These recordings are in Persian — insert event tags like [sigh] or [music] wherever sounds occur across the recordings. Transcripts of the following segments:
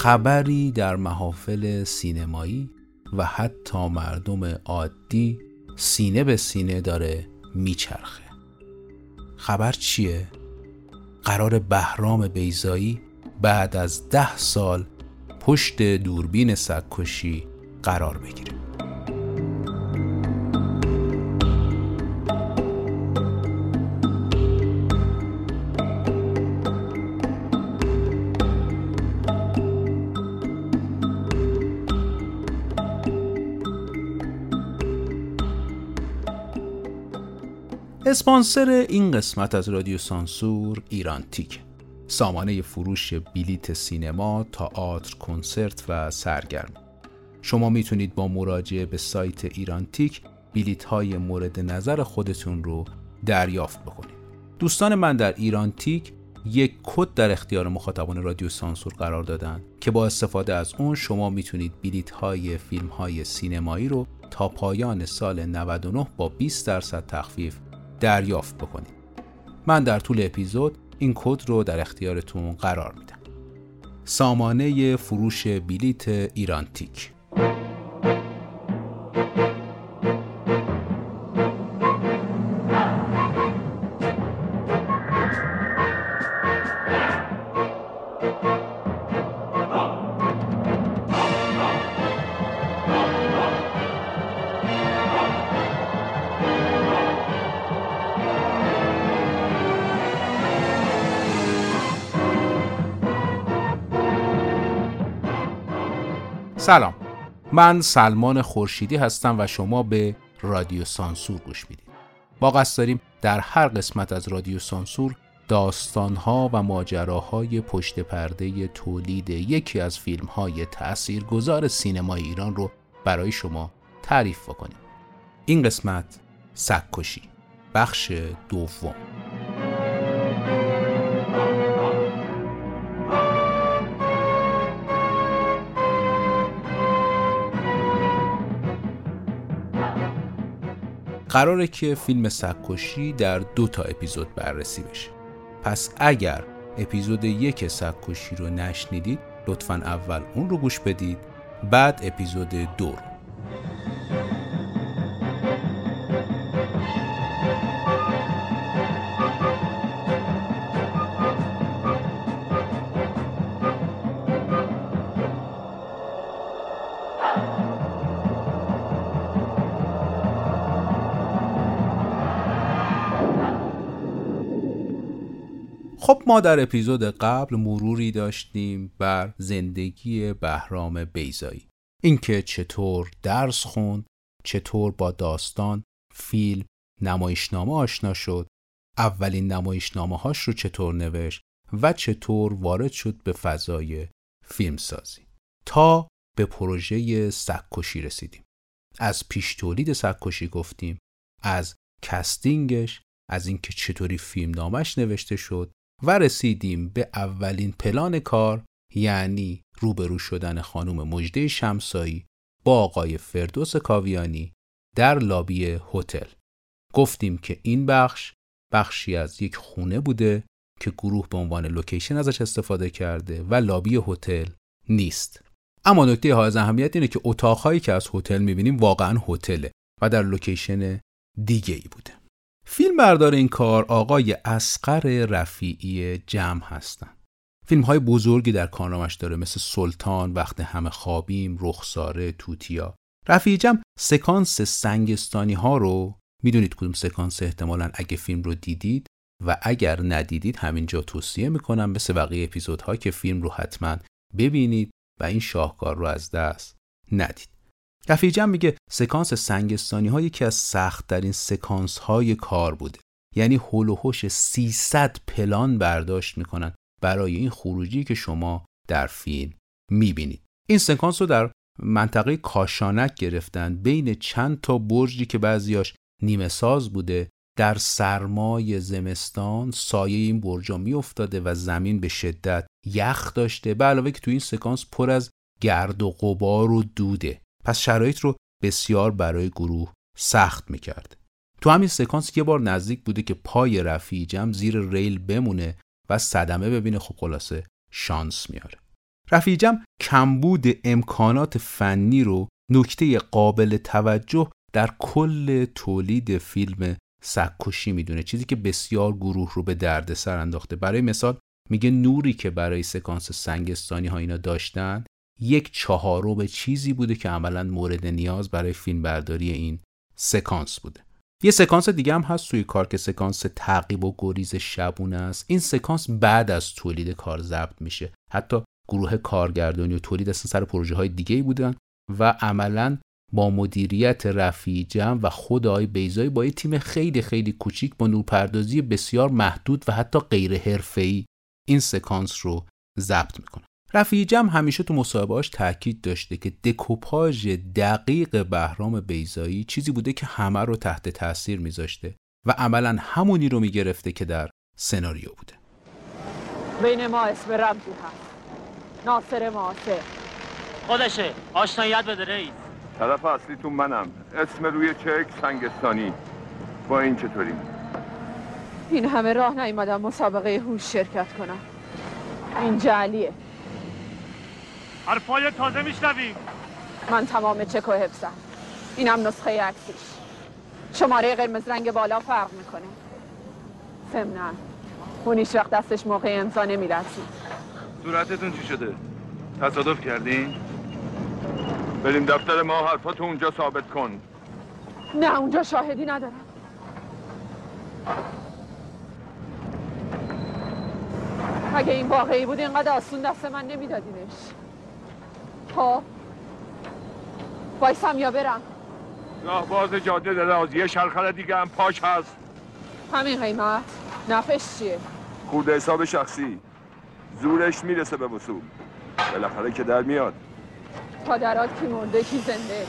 خبری در محافل سینمایی و حتی مردم عادی سینه به سینه داره میچرخه خبر چیه؟ قرار بهرام بیزایی بعد از ده سال پشت دوربین سگکشی قرار بگیره اسپانسر این قسمت از رادیو سانسور ایرانتیک سامانه فروش بلیت سینما، تئاتر، کنسرت و سرگرمی شما می‌تونید با مراجعه به سایت ایرانتیک بلیت های مورد نظر خودتون رو دریافت بکنید. دوستان من در ایرانتیک یک کد در اختیار مخاطبان رادیو سانسور قرار دادن که با استفاده از اون شما می‌تونید بلیت های فیلم های سینمایی رو تا پایان سال 99 با 20 درصد تخفیف دریافت بکنید من در طول اپیزود این کد رو در اختیارتون قرار میدم. سامانه فروش بلیت ایرانتیک. سلام. من سلمان خورشیدی هستم و شما به رادیو سانسور گوش می‌دید. با قصد داریم در هر قسمت از رادیو سانسور داستانها و ماجراهای پشت پرده تولید یکی از فیلمهای تأثیرگذار سینمای ایران رو برای شما تعریف بکنیم. این قسمت سگکشی. بخش دوم. قراره که فیلم سگکشی در دو تا اپیزود بررسی بشه. پس اگر اپیزود یک سگکشی رو نشنیدید لطفا اول اون رو گوش بدید بعد اپیزود دو ما در اپیزود قبل مروری داشتیم بر زندگی بهرام بیزایی اینکه چطور درس خوند چطور با داستان فیلم نمایشنامه آشنا شد اولین نمایشنامه هاش رو چطور نوشت و چطور وارد شد به فضای فیلمسازی. تا به پروژه سگکشی رسیدیم. از پیش تولید سگکشی گفتیم از casting ش از اینکه چطوری فیلم نامش نوشته شد و رسیدیم به اولین پلان کار یعنی روبرو شدن خانم مژده شمسایی با آقای فردوس کاویانی در لابی هتل. گفتیم که این بخش بخشی از یک خونه بوده که گروه به عنوان لوکیشن ازش استفاده کرده و لابی هتل نیست. اما نکته حائز اهمیت اینه که اتاقهایی که از هتل می‌بینیم واقعا هتله و در لوکیشن دیگه ای بوده. فیلم بردار این کار آقای اسقر رفیعی جمع هستند. فیلم های بزرگی در کارنامش داره مثل سلطان وقت همه خوابیم رخساره توتیا رفیعی جمع سکانس سنگستانی ها رو می‌دونید کدوم سکانس احتمالا اگه فیلم رو دیدید و اگر ندیدید همینجا توصیه می‌کنم مثل بقیه اپیزودها که فیلم رو حتما ببینید و این شاهکار رو از دست ندید رفیجم میگه سکانس سنگستانی ها یکی از ترین سکانس های کار بوده. یعنی هول و هوش 300 پلان برداشت می‌کنن برای این خروجی که شما در فیلم می‌بینید. این سکانس رو در منطقه کاشانک گرفتن. بین چند تا برجی که بعضیاش نیمه ساز بوده در سرمای زمستان سایه این برجا میافتاده و زمین به شدت یخ داشته. به علاوه که تو این سکانس پر از گرد و غبار و دوده. پس شرایط رو بسیار برای گروه سخت می‌کرد. تو همین سکانس یه بار نزدیک بوده که پای رفیع جم زیر ریل بمونه و صدمه ببینه خب خلاصه شانس میاره. رفیجم کمبود امکانات فنی رو نکته قابل توجه در کل تولید فیلم سکوشی می‌دونه چیزی که بسیار گروه رو به درد سر انداخته برای مثال میگه نوری که برای سکانس سنگستانی ها اینا داشتن یک چهارم چیزی بوده که عملا مورد نیاز برای فیلم برداری این سکانس بوده. یه سکانس دیگه هم هست توی کار که سکانس تعقیب و گریز شبونه است. این سکانس بعد از تولید کار ضبط میشه. حتی گروه کارگردانی و تولید اصلا سر پروژه های دیگه بودن و عملا با مدیریت رفیع جمع و خود آقای بیزایی با یه تیم خیلی خیلی کوچیک با نورپردازی بسیار محدود و حتی غیر حرفه‌ای این سکانس رو ضبط می‌کنه. رفیع جمع همیشه تو مصاحبهاش تاکید داشته که دکوپاژ دقیق بهرام بیزایی چیزی بوده که همه رو تحت تاثیر میذاشته و عملا همونی رو می‌گرفته که در سناریو بوده. بین ما اسم رمزی هست. ناصر معاصر. خودشه. آشنایت بده رئیس. طرف اصلی تو منم. اسم روی چک سنگستانی. با این چطوری این همه راه نیومدم مسابقه هوش شرکت کنم. این جعلیه حرفای تازه میشنویم. من تمام چک و حفظم. اینم نسخه عکسیش. شماره قرمز رنگ بالا فرق می‌کنه. ضمنا اون هیچ وقت دستش موقع امضا نمی‌رسید صورتتون چی شده؟ تصادف کردین؟ بریم دفتر ما حرفاتو اونجا ثابت کن. نه اونجا شاهدی ندارم. اگه این واقعی بود اینقدر آسون دست من نمیدادینش. خب وایسم یا برم. راه باز جاده دراز یه شرخل دیگه هم پاش هست. همین قیمت. نفش چیه؟ خورده حساب شخصی. زورش می‌رسه به وصول. بالاخره که در میاد. پادرات کی مرده کی زنده.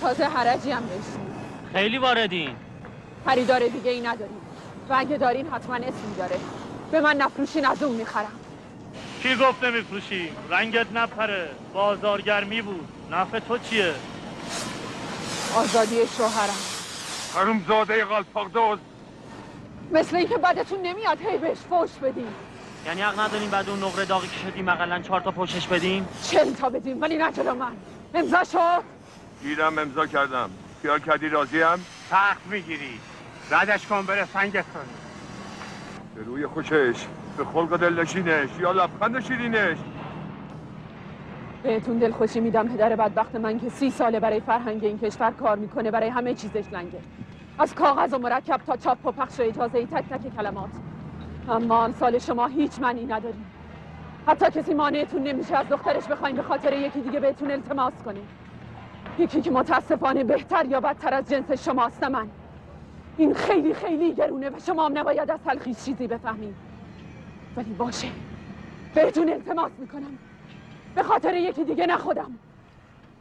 تازه حرجی هم داشتیم. خیلی واردین. خریدار دیگه ای نداریم. و اگه دارین حتما اسمی داره به من نفروشین از اون می‌خرم. کی گفت نمیفروشی رنگت نپره. بازارگرمی بود. نفع تو چیه؟ آزادی شوهرم. حروم زاده قلپاق دوز مثل اینکه بدتون نمیاد هی بهش فوش بدین یعنی حق نداریم بعد اون نقره داغی که شدیم اقلا چهار تا پوشش بدیم؟ چل تا بدین ولی نه جلو من. امضا شد. گیرم امضا کردم. خیال کردی راضیم سخت می‌گیری. ردش کن بره سنگت کنی. به روی خوشش. به خلق دلنشینش یا لبخند شیرینش. بهتون دلخوشی میدم پدر بدبخت من که سی ساله برای فرهنگ این کشور کار می‌کنه برای همه چیزش لنگه. از کاغذ و مرکب تا چاپ و پخش و اجازه ای تک تک کلمات. اما امثال شما هیچ معنی نداریم حتی کسی مانعتون نمیشه از دخترش بخواین به خاطر یکی دیگه بهتون التماس کنه. یکی که متاسفانه بهتر یا بدتر از جنس شماست من. این خیلی خیلی گرونه و شما هم نباید از تلخیص چیزی بفهمید. ولی باشه. بهتون التماس می‌کنم. به خاطر یکی دیگه نه خودم.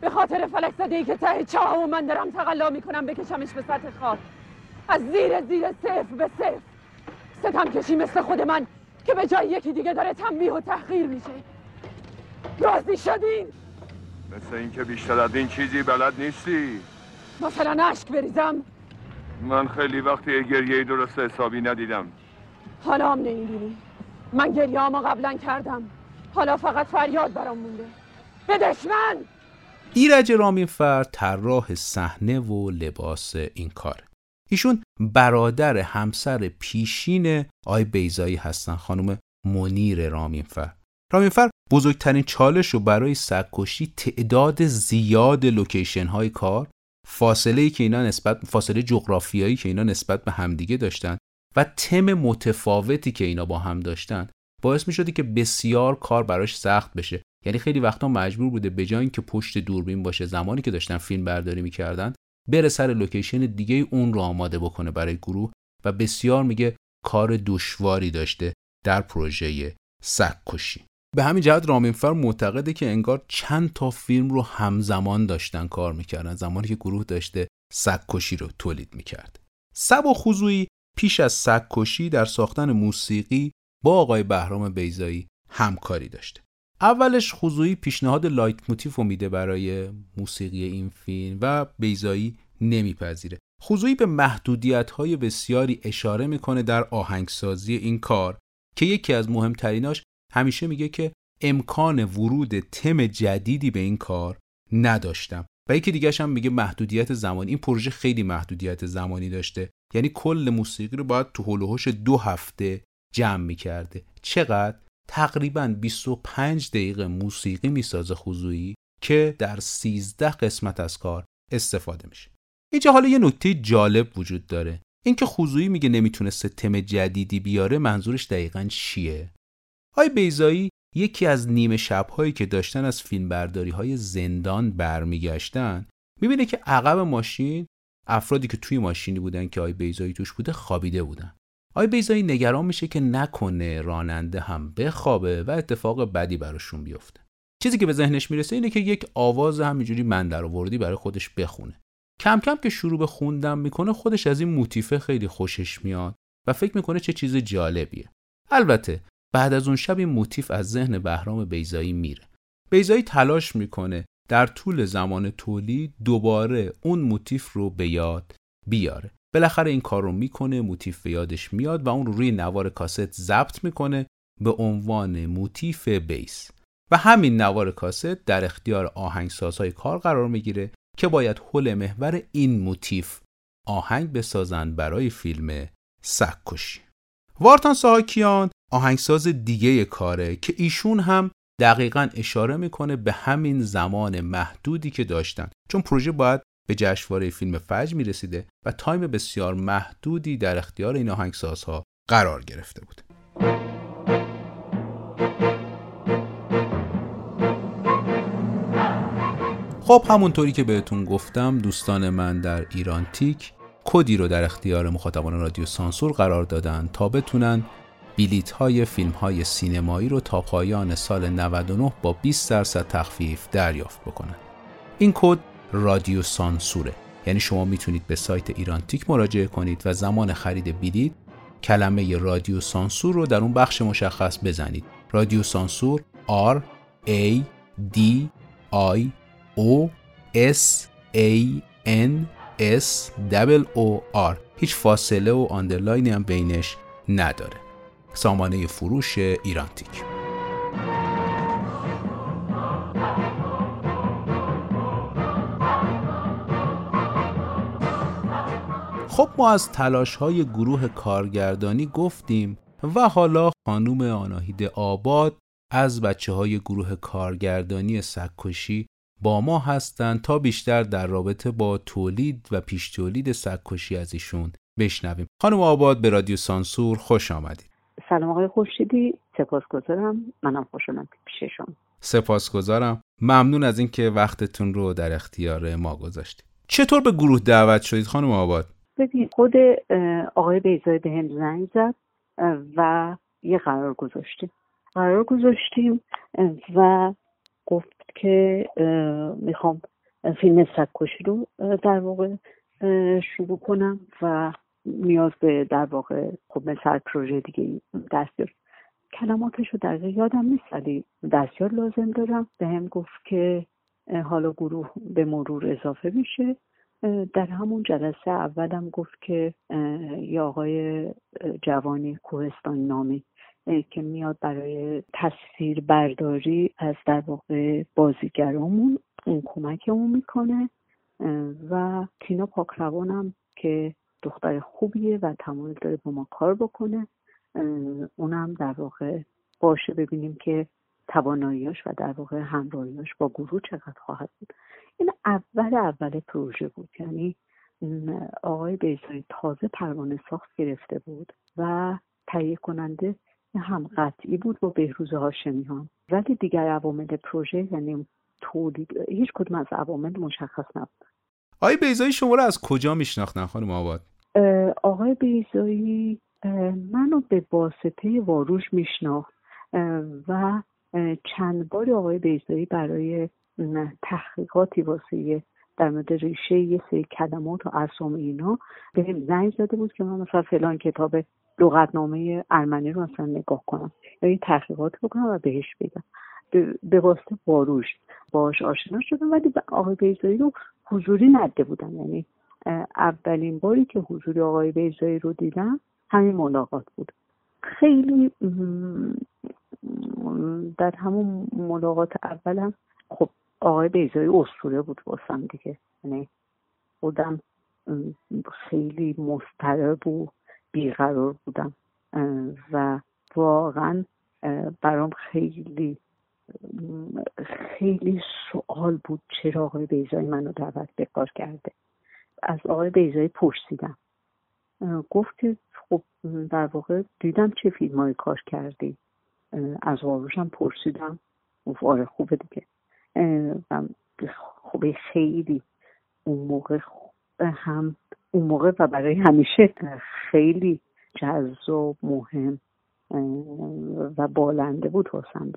به خاطر فلک زده ای که ته چاه و من دارم تقلا می‌کنم بکشمش به سطح خاک از زیر زیر صفر به صفر. ستم کشی مثل خود من که به جای یکی دیگه داره تنبیه و تحقیر میشه. راضی شدین؟ مثل اینکه بیشتر از این چیزی بلد نیستی. مثلا اشک بریزم. من خیلی وقتی گریه درست حسابی ندیدم. حالا هم نمی‌بینی. من گریه قبلا کردم. حالا فقط فریاد برام مونده. به دشمن ایرج رامینفر طراح صحنه و لباس این کار. ایشون برادر همسر پیشین آقای بیضایی هستن خانم منیر رامینفر. رامینفر بزرگترین چالش رو برای سگ‌کشی تعداد زیاد لوکیشن های کار فاصله ای که اینا نسبت فاصله جغرافیایی که اینا نسبت به همدیگه داشتن و تم متفاوتی که اینا با هم داشتن باعث می شده که بسیار کار براش سخت بشه. یعنی خیلی وقتا مجبور بوده به جای اینکه پشت دوربین باشه زمانی که داشتن فیلم برداری می‌کردن بره سر لوکیشن دیگه اون رو آماده بکنه برای گروه و بسیار میگه کار دشواری داشته در پروژه سگکشی به همین جهت رامینفر معتقده که انگار چند تا فیلم رو همزمان داشتن کار می‌کردن زمانی که گروه داشته سگکشی رو تولید می‌کرد. سب و خوزویی پیش از سگکشی در ساختن موسیقی با آقای بهرام بیزایی همکاری داشته اولش خضوعی پیشنهاد لایت موتیف میده برای موسیقی این فیلم و بیزایی نمیپذیره. خضوعی به محدودیت های بسیاری اشاره می‌کنه در آهنگسازی این کار که یکی از مهمتریناش همیشه میگه که امکان ورود تم جدیدی به این کار نداشتم. و یکی دیگه هم میگه محدودیت زمانی. این پروژه خیلی محدودیت زمانی داشته. یعنی کل موسیقی رو باید تو هلوهوش دو هفته جمع می‌کرده. چقدر؟ تقریبا 25 دقیقه موسیقی می‌سازه خضوعی که در 13 قسمت از کار استفاده میشه. اینجا حالا یه نکته جالب وجود داره. اینکه خضوعی میگه نمی‌تونسته تم جدیدی بیاره منظورش دقیقا چیه؟ آی بیزایی یکی از نیمه شبهایی که داشتن از فیلمبرداری های زندان برمیگشتن می‌بینه که عقب ماشین افرادی که توی ماشینی بودن که آی بیزایی توش بوده خوابیده بودن. آی بیزایی نگران میشه که نکنه راننده هم بخوابه و اتفاق بدی براشون بیفته. چیزی که به ذهنش می‌رسه اینه که یک آواز همینجوری من در آوردی برای خودش بخونه. کم کم که شروع به خوندن می‌کنه خودش از این موتیفه خیلی خوشش میاد و فکر می‌کنه چه چیز جالبیه. البته بعد از اون شب این موتیف از ذهن بهرام بیضایی میره. بیضایی تلاش می‌کنه در طول زمان تولید دوباره اون موتیف رو به یاد بیاره. بالاخره این کار رو می‌کنه موتیف به یادش میاد و اون رو روی نوار کاست ضبط می‌کنه به عنوان موتیف base. و همین نوار کاست در اختیار آهنگسازهای کار قرار می‌گیره که باید حول محور این موتیف آهنگ بسازند برای فیلم سککشی. وارتان ساهاکیان آهنگساز دیگه کاره که ایشون هم دقیقا اشاره می‌کنه به همین زمان محدودی که داشتن چون پروژه باید به جشنواره فیلم فجر می‌رسیده و تایم بسیار محدودی در اختیار این آهنگسازها قرار گرفته بود. خب همونطوری که بهتون گفتم دوستان من در ایران تیک کدی رو در اختیار مخاطبان رادیو سانسور قرار دادن تا بتونن بیلیت های فیلم های سینمایی رو تا پایان سال 99 با 20 درصد تخفیف دریافت بکنن. این کد رادیو سانسوره یعنی شما می‌تونید به سایت ایرانتیک مراجعه کنید و زمان خرید بلیت کلمه رادیو سانسور رو در اون بخش مشخص بزنید. رادیو سانسور R A D I O S A N S O R هیچ فاصله و آندرلاینی هم بینش نداره. سامانه فروش ایرانتیک خب ما از تلاش های گروه کارگردانی گفتیم و حالا خانوم آناهید آباد از بچه های گروه کارگردانی سکوشی با ما هستند تا بیشتر در رابطه با تولید و پیش تولید سکوشی از ایشون بشنویم. خانم آباد به رادیو سانسور خوش آمدید. سلام آقای خورشیدی. سپاسگزارم. منم خوشحالم پیش شما. سپاسگزارم. ممنون از اینکه وقتتون رو در اختیار ما گذاشتید. چطور به گروه دعوت شدید خانم آباد؟ ببین خود آقای بیزای به هم زنگ زد و یه قرار گذاشتیم. قرار گذاشتیم و گفت که می‌خوام فیلم سگکشی رو در واقع شروع کنم و نیاز به در واقع خب مثل پروژه دیگه دستیار. کلماتش رو دقیقه یادم نیست ولی دستیار لازم دارم. به هم گفت که حالا گروه به مرور اضافه میشه. در همون جلسه اولم گفت که یه آقای جوانی کوهستان نامی که میاد برای تصویر برداری از در واقع بازیگرامون اون کمکمون می‌کنه. و تینا پاکروانم که دختر خوبیه و تمایل داره با ما کار بکنه. اونم در واقع باشه ببینیم که تواناییاش و در واقع همراهیاش با گروه چقدر خواهد بود. این اول اول پروژه بود. یعنی آقای بیزایی تازه پروانه ساخت گرفته بود و تهیه کننده هم قطعی بود با بهروز هاشمیان. ولی دیگر عوامل پروژه یعنی تولید هیچ کدوم از عوامل مشخص نبود. آقای بیزایی شما رو از کجا میشناختن خانم آباد؟ آقای بیزایی منو به واسطه واروش میشناخت. و چند بار آقای بیزایی برای تحقیقاتی واسه در مورد ریشه یه سری کلمات و اسام اینا به زنگ زده بود که من مثلا فلان کتاب لغتنامه ارمنی رو مثلا نگاه کنم. یا این تحقیقات بکنم و بهش بگم. به واسطه واروش باش آشنا شدم ولی آقای بیزایی رو حضوری نده بودم. یعنی اولین باری که حضور آقای بیزایی رو دیدم همین ملاقات بود. خیلی در همون ملاقات اولم خب آقای بیزایی اسطوره بود واسم دیگه. یعنی خودم خیلی مضطرب و بیقرار بودم. و واقعا برام خیلی خیلی سوال بود چرا آقای بیزایی منو دعوت به کار کرده. از آقای بیزایی پرسیدم. گفت که خب در واقع دیدم چه فیلم های کار کردی. از آروشم پرسیدم. گفت آره خوبه دیگه. خب خیلی اون موقع هم اون موقع و برای همیشه خیلی جذاب مهم و بالنده بود حسن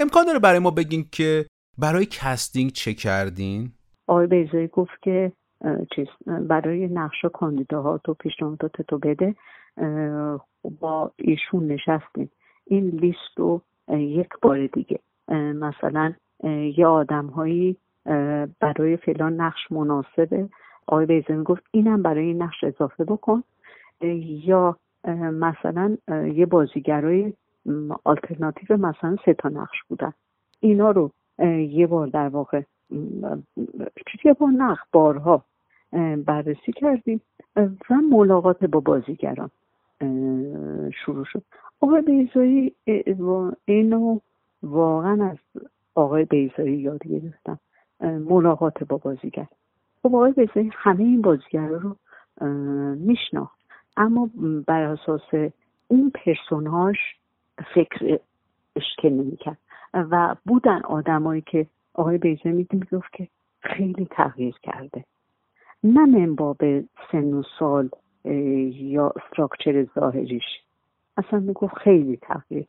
امکان داره برای ما بگین که برای casting چه کردین؟ آقای بیضایی گفت که چیز برای نقش کاندیداها تو پیشنهادات تو بده با ایشون نشستیم. این لیست رو یک بار دیگه مثلا یه آدم هایی برای فلان نقش مناسبه. آقای بیضایی گفت اینم برای این نقش اضافه بکن. یا مثلا یه بازیگرای آلترناتیو مثلا سه تا نقش بودن. اینا رو یه بار در واقع یه بار نقش بارها بررسی کردیم. و ملاقات با بازیگران شروع شد. آقای بیزایی اینو واقعا از آقای بیزایی یاد گرفتم. ملاقات با بازیگر. خب آقای بیزایی همه این بازیگر رو میشناخت. اما بر اساس اون پرسوناش فکر اشکل نمی‌کرد. و بودن آدمایی که آقای بیزایی می‌گفت که خیلی تغییر کرده. نه منباب سن و سال یا استراکچر ظاهریش. اصلا می‌گفت خیلی تغییر.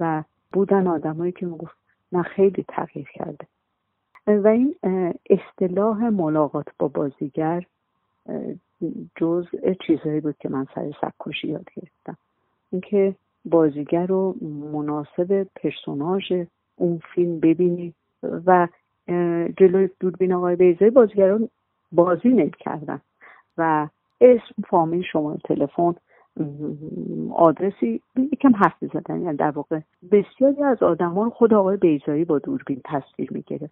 و بودن آدمایی که می‌گفت نه خیلی تغییر کرده. و این اصطلاح ملاقات با بازیگر جز چیزهایی بود که من سر سکوشی یاد گرفتم. اینکه بازیگر رو مناسب پرسوناژ اون فیلم ببینی و جلوی دوربین آقای بیزه بازیگران بازی نمی‌کردن و اسم فامیل شما تلفن آدرسی یکم حرف زدن. یعنی در واقع بسیاری از آدم ها رو خود آقای بیزایی با دوربین تصویر می‌گیره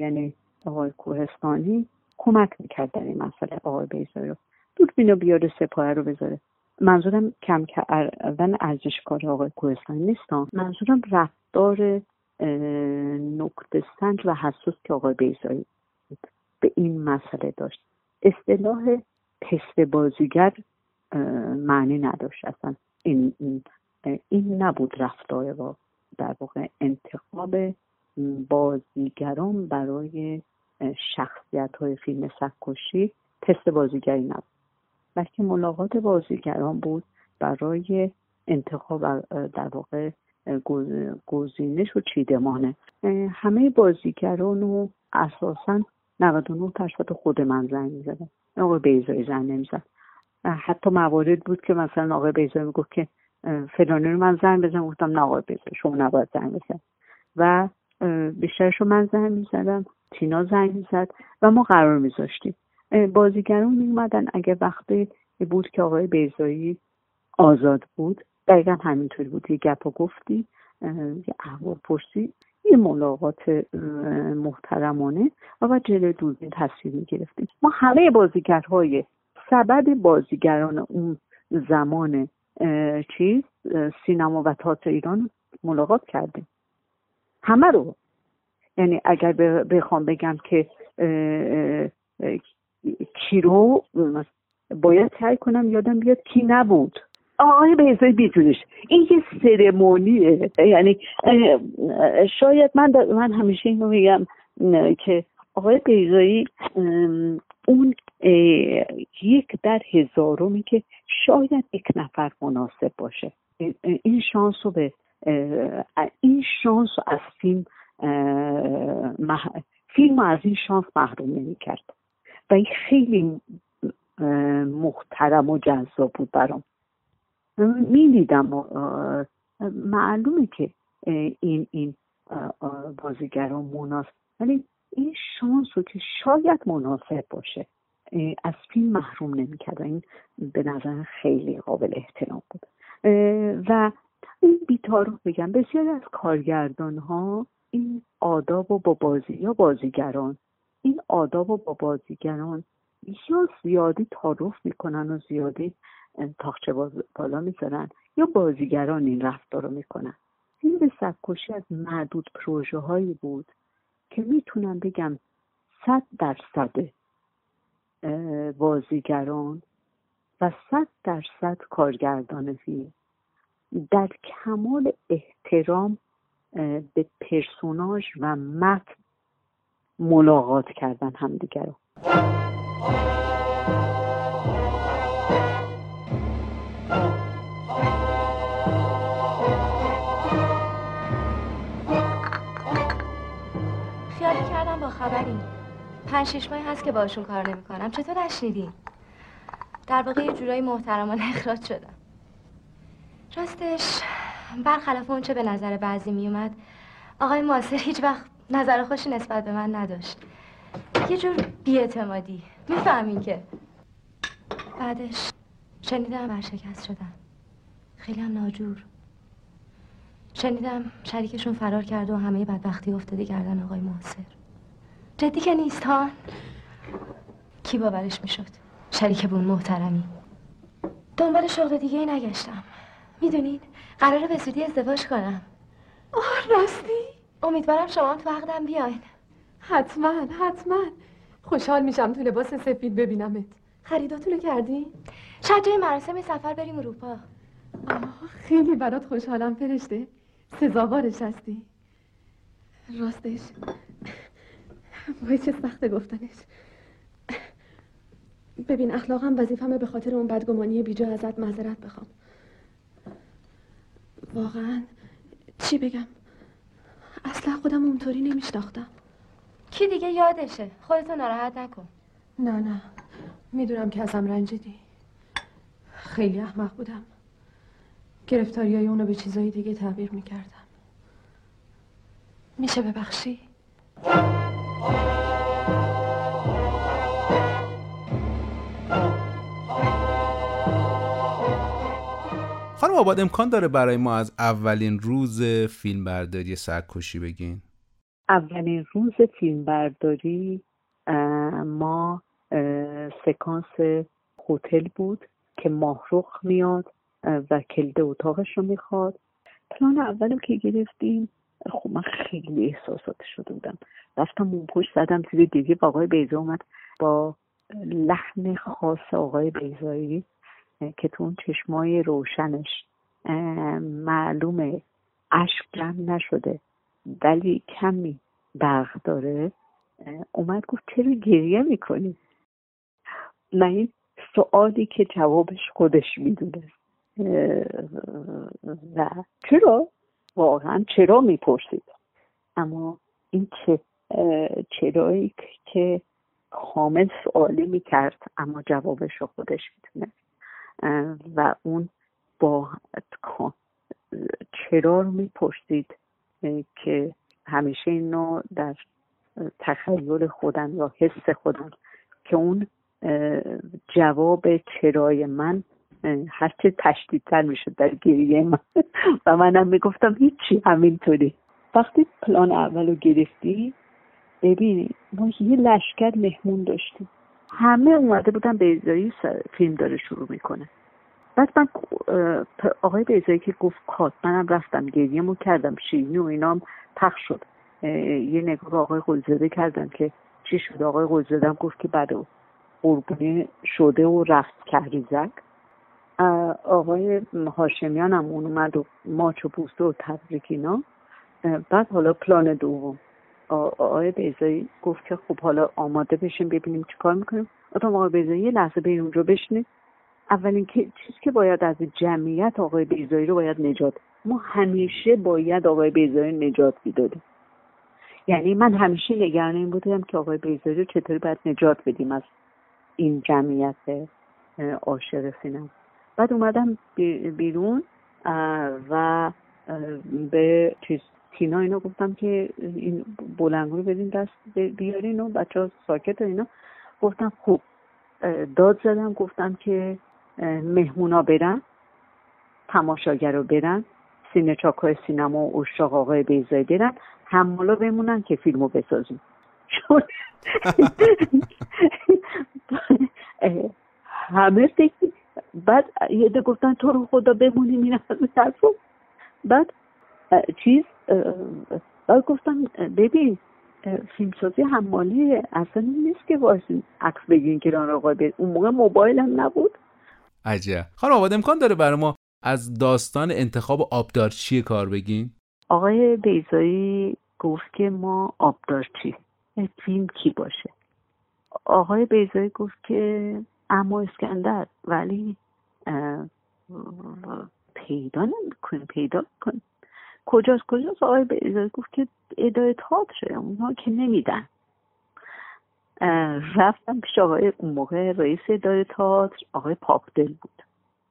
یعنی آقای کوهستانی کمک می‌کرد در این مسئله آقای بیزایی رو. دوربین رو بیاره سپاه رو بذاره. منظورم کم کردن ارزش کار آقای کوهستانی نیستم منظورم رفتار نقطه سنج و حساس که آقای بیزایی به این مسئله داشت. اصطلاح تست بازیگر معنی نداشت. اصلا این, این نبود رفتار با در واقع انتخاب بازیگران برای شخصیت های فیلم سکوشی تست بازیگری نبود. بلکه ملاقات بازیگران بود برای انتخاب در واقع گزینش و چیدمانه. همه بازیگران رو اساسا 99 درصد خود من زنگ می‌زدم آقای بیزایی زنگ نمی‌زد. حتی موارد بود که مثلا آقای بیزایی می‌گفت که فلانی رو من زنگ بزنم. گفتم نه آقای بیزایی شما نباید زنگ بزن و بیشترشو من زنگ می‌زدم. تینا زنگ می‌زد و ما قرار میذاشتیم. بازیگران میومدن اگه وقتی بود که آقای بیزایی آزاد بود دقیقا همینطوری بود. یه گپ و گفتی یه احوال پرسی. یه ملاقات محترمانه و جلوی دوربین تصویر می‌گرفتیم. ما همه بازیگرهای سبد بازیگران اون زمان چیز سینما و تئاتر ایران ملاقات کردیم. همه رو. یعنی اگر بخوام بگم که کی رو باید سعی کنم یادم بیاد کی نبود. آقای بیزایی بیدونش این یه سرمونیه. یعنی شاید من من همیشه اینو میگم که آقای بیزایی اون یک در هزارمی که شاید یک نفر مناسب باشه. این شانس رو به این شانس رو از فیلم فیلم از این شانس محروم نمی کرد و این خیلی محترم و جذاب بود برام. می‌دیدم معلومه که این این بازیگران مناسب. ولی این شانس رو که شاید مناسب باشه از فیلم محروم نمی‌کرد. این به نظر خیلی قابل احترام بود. و این بیتارو بگم بسیاری از کارگردان ها این آداب و با بازی یا بازیگران این آداب و با بازیگران یا زیادی تعارف می‌کنن و زیادی تاخچه بالا می‌ذارن یا بازیگران این رفتار رو می‌کنن. این به سبکشی از معدود پروژه هایی بود که می‌تونم بگم صد درصد بازیگران و صد درصد کارگردان فیلم در کمال احترام به پرسوناژ و متن ملاقات کردن همدیگه رو. خبری پنج شش ماهی هست که باشون کار نمی‌کنم. چطور نشنیدی؟ در واقع یه جورایی محترمانه اخراج شدم. راستش برخلاف اون چه به نظر بعضی میومد آقای ماسر هیچ وقت نظر خوشی نسبت به من نداشت. یه جور بیاعتمادی. می‌فهمین که. بعدش شنیدم ورشکست شدن. خیلی هم ناجور. شنیدم شریکشون فرار کرده و همه بدبختی افتاده گردن آقای محسر جدی که کی باورش می‌شد؟ شریک بون محترمی. دنبال شغل دیگه ای نگشتم. می‌دونید قراره به زودی ازدواج کنم. آه راستی. امیدوارم شما تو عقدم بیاین. حتما حتما. خوشحال میشم تو لباس سفید ببینمت. خریداتونو کردی؟ شاید جای مراسم سفر بریم اروپا. آه خیلی برات خوشحالم فرشته. سزاوارش هستی. راستش. وای چه سخت گفتنش. ببین اخلاقم وظیفمه به خاطر اون بدگمانی بیجا ازت معذرت بخوام. واقعا چی بگم؟ اصلا خودم اونطوری نمیشناختم. کی دیگه یادشه؟ خودتو ناراحت نکن. نه نه. می‌دونم که ازم رنجیدی. خیلی احمق بودم. گرفتاری های اونو به چیزای دیگه تعبیر می‌کردم. میشه ببخشی؟ آباد امکان داره برای ما از اولین روز فیلمبرداری سرکشی بگین؟ اولین روز فیلمبرداری ما سکانس هتل بود که ماهرخ میاد و کلید اتاقش رو می‌خواد. پلان اول که گرفتیم خب من خیلی احساسات شده بودم. رفتم اون پشت زدم زیر دیگه با آقای بیزا اومد با لحن خاص آقای بیزایی که تو اون چشمای روشنش معلومه. اشک جمع نشده. ولی کمی برق داره. اومد گفت چرا گریه می‌کنی؟ من این سوالی که جوابش خودش می‌دونه. و چرا؟ واقعا چرا می‌پرسید؟ اما این چه چرایی که کامل سوالی می‌کرد اما جوابش رو خودش می‌دونه. و اون با چرا رو می‌پرسید؟ که همیشه اینو در تخیل خودم یا حس خودم که اون جواب چرای من هرچه تشدیدتر می‌شد در گریه من. [laughs] و منم می‌گفتم هیچی همینطوری. وقتی پلان اول رو گرفتی ببینی ما یه لشکر مهمون داشتیم. همه اومده بودن به ازایی فیلم داره شروع می‌کنه. بعد من آقای بیزایی که گفت کات منم رفتم گریهمو کردم شیرینی و اینام پخش شد. یه نگاه آقای قلزاده کردم که چی شد؟ آقای قلزاده گفت که بعد قربونی شده و رفت کهریزک آقای هاشمیان هم اون اومد و ماچ و پوسته و تبریک اینا. بعد حالا پلان دوم. آقای بیزایی گفت که خب حالا آماده بشیم ببینیم چی کار می‌کنیم آقای بیزایی یه لحظه به اونجا بشنید اولین چیزی که باید از جمعیت آقای بیزایی رو باید نجات ما همیشه باید آقای بیزایی نجات می‌دادیم. یعنی من همیشه نگران این بودم که آقای بیزایی رو چطوری باید نجات بدیم از این جمعیت عاشق سینما. بعد اومدم بیرون و به چیز تینا اینا گفتم که این بلنگو رو بدین دست بیارین و بچه ها ساکت و اینا. گفتم خوب داد زدم گفتم که مهمونا برن تماشاگر رو برن سینه چاکای سینما و اشاق آقای بیزایی دیدن حمالا بمونن که فیلمو بسازیم چون همه فکر بعد یه ده گفتن تو رو خدا بمونیم این حرفو. بعد چیز بعد گفتم ببین فیلمسازی حمالی اصلا نیست که واسه عکس بگیرین که آقای اون موقع موبایل هم نبود. عجب. خانم آباد امکان داره برای ما از داستان انتخاب آبدارچی کار بگین؟ آقای بیزایی گفت که ما آبدارچی فیلم کی باشه؟ آقای بیزایی گفت که اما اسکندر ولی پیدا نمی‌کنیم پیدا کنیم کجاست کجاست؟ آقای بیزایی گفت که ادای تاتره اونها که نمیدن. رفتم پیش آقای اون موقع رئیس اداره تاتر آقای پاکدل بود.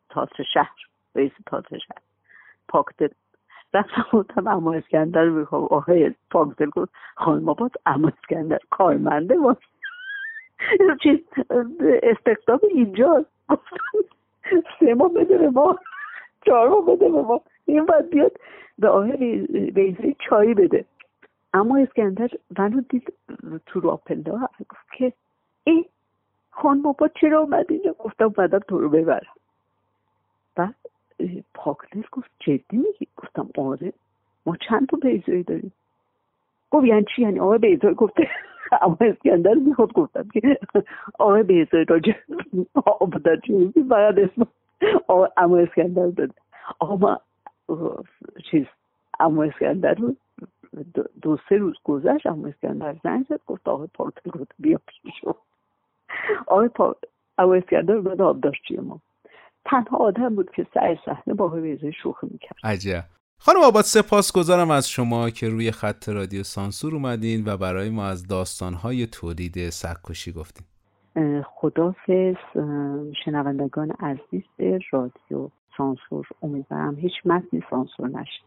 تاتر شهر رئیس تاتر شهر. پاکدل. رفتم گفتم اما اسکندر رو بخوام آقای پاکدل گفت خانم آباد اما اسکندر کارمنده ما چیز استقدام اینجا. سه ما بده به ما. چهار ما بده به ما. این باید بیاد به آقای بیزی چایی بده. اما اسکندر منو دید تو راپلا گفت که ای خان بابا چرا اومد اینجا گفتم اومدم تو رو ببرم. بعد پاکلر گفت جدی میگی؟ گفتم آره. ما چند تا بیزایی داریم؟ گفت یعنی چی؟ یعنی آقای بیزایی گفته. [laughs] اما اسکندر می‌خواد گفتم که آقای بیزایی راجع آبادر چی فقط اسم اما اسکندر داده آقا چیز اما اسکندر رو دو, سه روز گذشت اما اسکندر زنگ زد گفت آقای پارتل گفت بیا پیشو آقای پا... اسکندر بود آبداشتی ما. تنها آدم بود که سعی صحنه با بیزایی شوخی می‌کرد. عجب. خانم آباد سپاس گذارم از شما که روی خط رادیو سانسور اومدین و برای ما از داستانهای تولید سکوشی گفتین. خدافز شنوندگان عزیز رادیو سانسور امیدوارم هیچ متنی سانسور نشه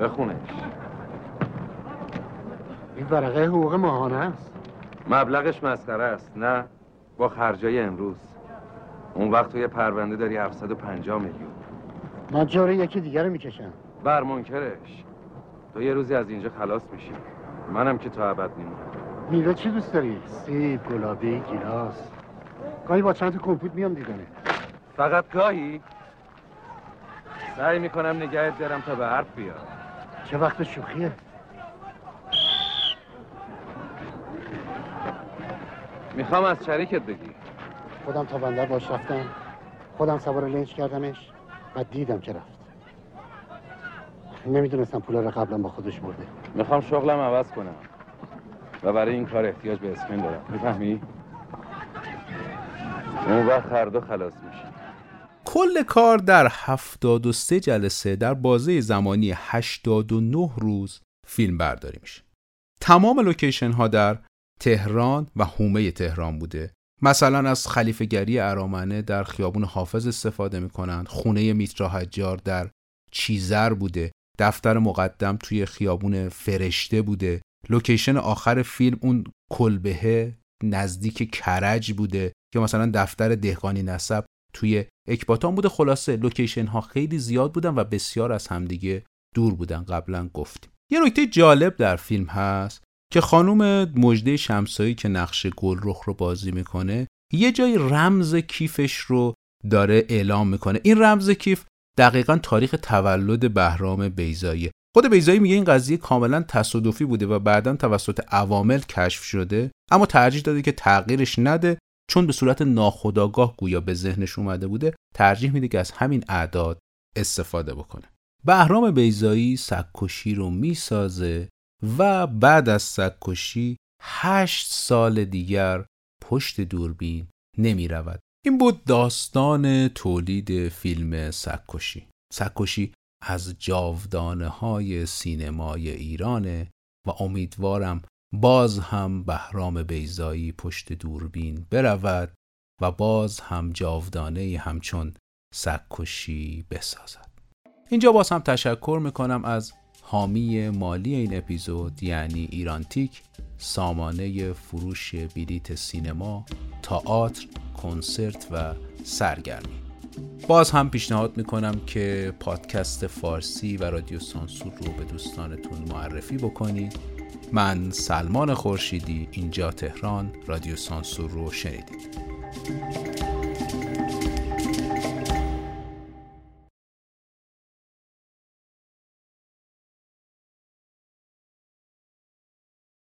بخونش. این ورقه حقوق ماهانه است. مبلغش مسخره است نه؟ با خرجای امروز. اون وقت توی پرونده داری 750 میلیون. من جاره یکی دیگر رو می‌کشم بر منکرش. تو یه روزی از اینجا خلاص میشی. منم که تو عبد میمونم میوه چی دوست داری؟ سیب، گلابی، گیلاس. گاهی با چند کمپوت میام دیدنه. فقط گاهی؟ سعی می‌کنم نگهت دارم تا به حرف بیاد. چه وقت شوخیه؟ می‌خوام از شریکت بگی. خودم تا بندر باش رفتم. خودم سوار لنج کردمش و دیدم که رفت. نمی‌دونستم پولا رو قبلا با خودش برده. می‌خوام شغلم عوض کنم. و برای این کار احتیاج به اسمین دارم. می‌فهمی؟ اون وقت هر دو خلاص میشه کل کار در 73 جلسه در بازه زمانی 89 روز فیلم برداری میشه. تمام لوکیشن ها در تهران و حومه تهران بوده. مثلا از خلیفه‌گری ارامنه در خیابون حافظ استفاده می‌کنند. خونه میترا حجار در چیزر بوده. دفتر مقدم توی خیابون فرشته بوده. لوکیشن آخر فیلم اون کلبهه نزدیک کرج بوده که مثلا دفتر دهقانی نسب توی اکباتان بوده. خلاصه لوکیشن ها خیلی زیاد بودن و بسیار از همدیگه دور بودن. قبلا گفتیم. یه نکته جالب در فیلم هست. که خانوم مجده شمسایی که نقش گلرخ رو بازی می‌کنه یه جای رمز کیفش رو داره اعلام می‌کنه. این رمز کیف دقیقا تاریخ تولد بهرام بیزایی خود بیزایی میگه این قضیه کاملا تصادفی بوده و بعدا توسط عوامل کشف شده اما ترجیح داده که تغییرش نده چون به صورت ناخودآگاه گویا به ذهنش اومده بوده ترجیح میده که از همین اعداد استفاده بکنه. بهرام بیزایی سکوشی رو می‌سازه و بعد از سگکشی هشت سال دیگر پشت دوربین نمی رود. این بود داستان تولید فیلم سگکشی. سگکشی از جاودانه های سینمای ایرانه و امیدوارم باز هم بهرام بیزایی پشت دوربین برود و باز هم جاودانه همچون سگکشی بسازد اینجا باز هم تشکر می‌کنم از حامی مالی این اپیزود یعنی ایرانتیک سامانه فروش بلیت سینما، تئاتر، کنسرت و سرگرمی. باز هم پیشنهاد می‌کنم که پادکست فارسی و رادیو سانسور رو به دوستانتون معرفی بکنید من سلمان خورشیدی اینجا تهران رادیو سانسور رو شنیدید.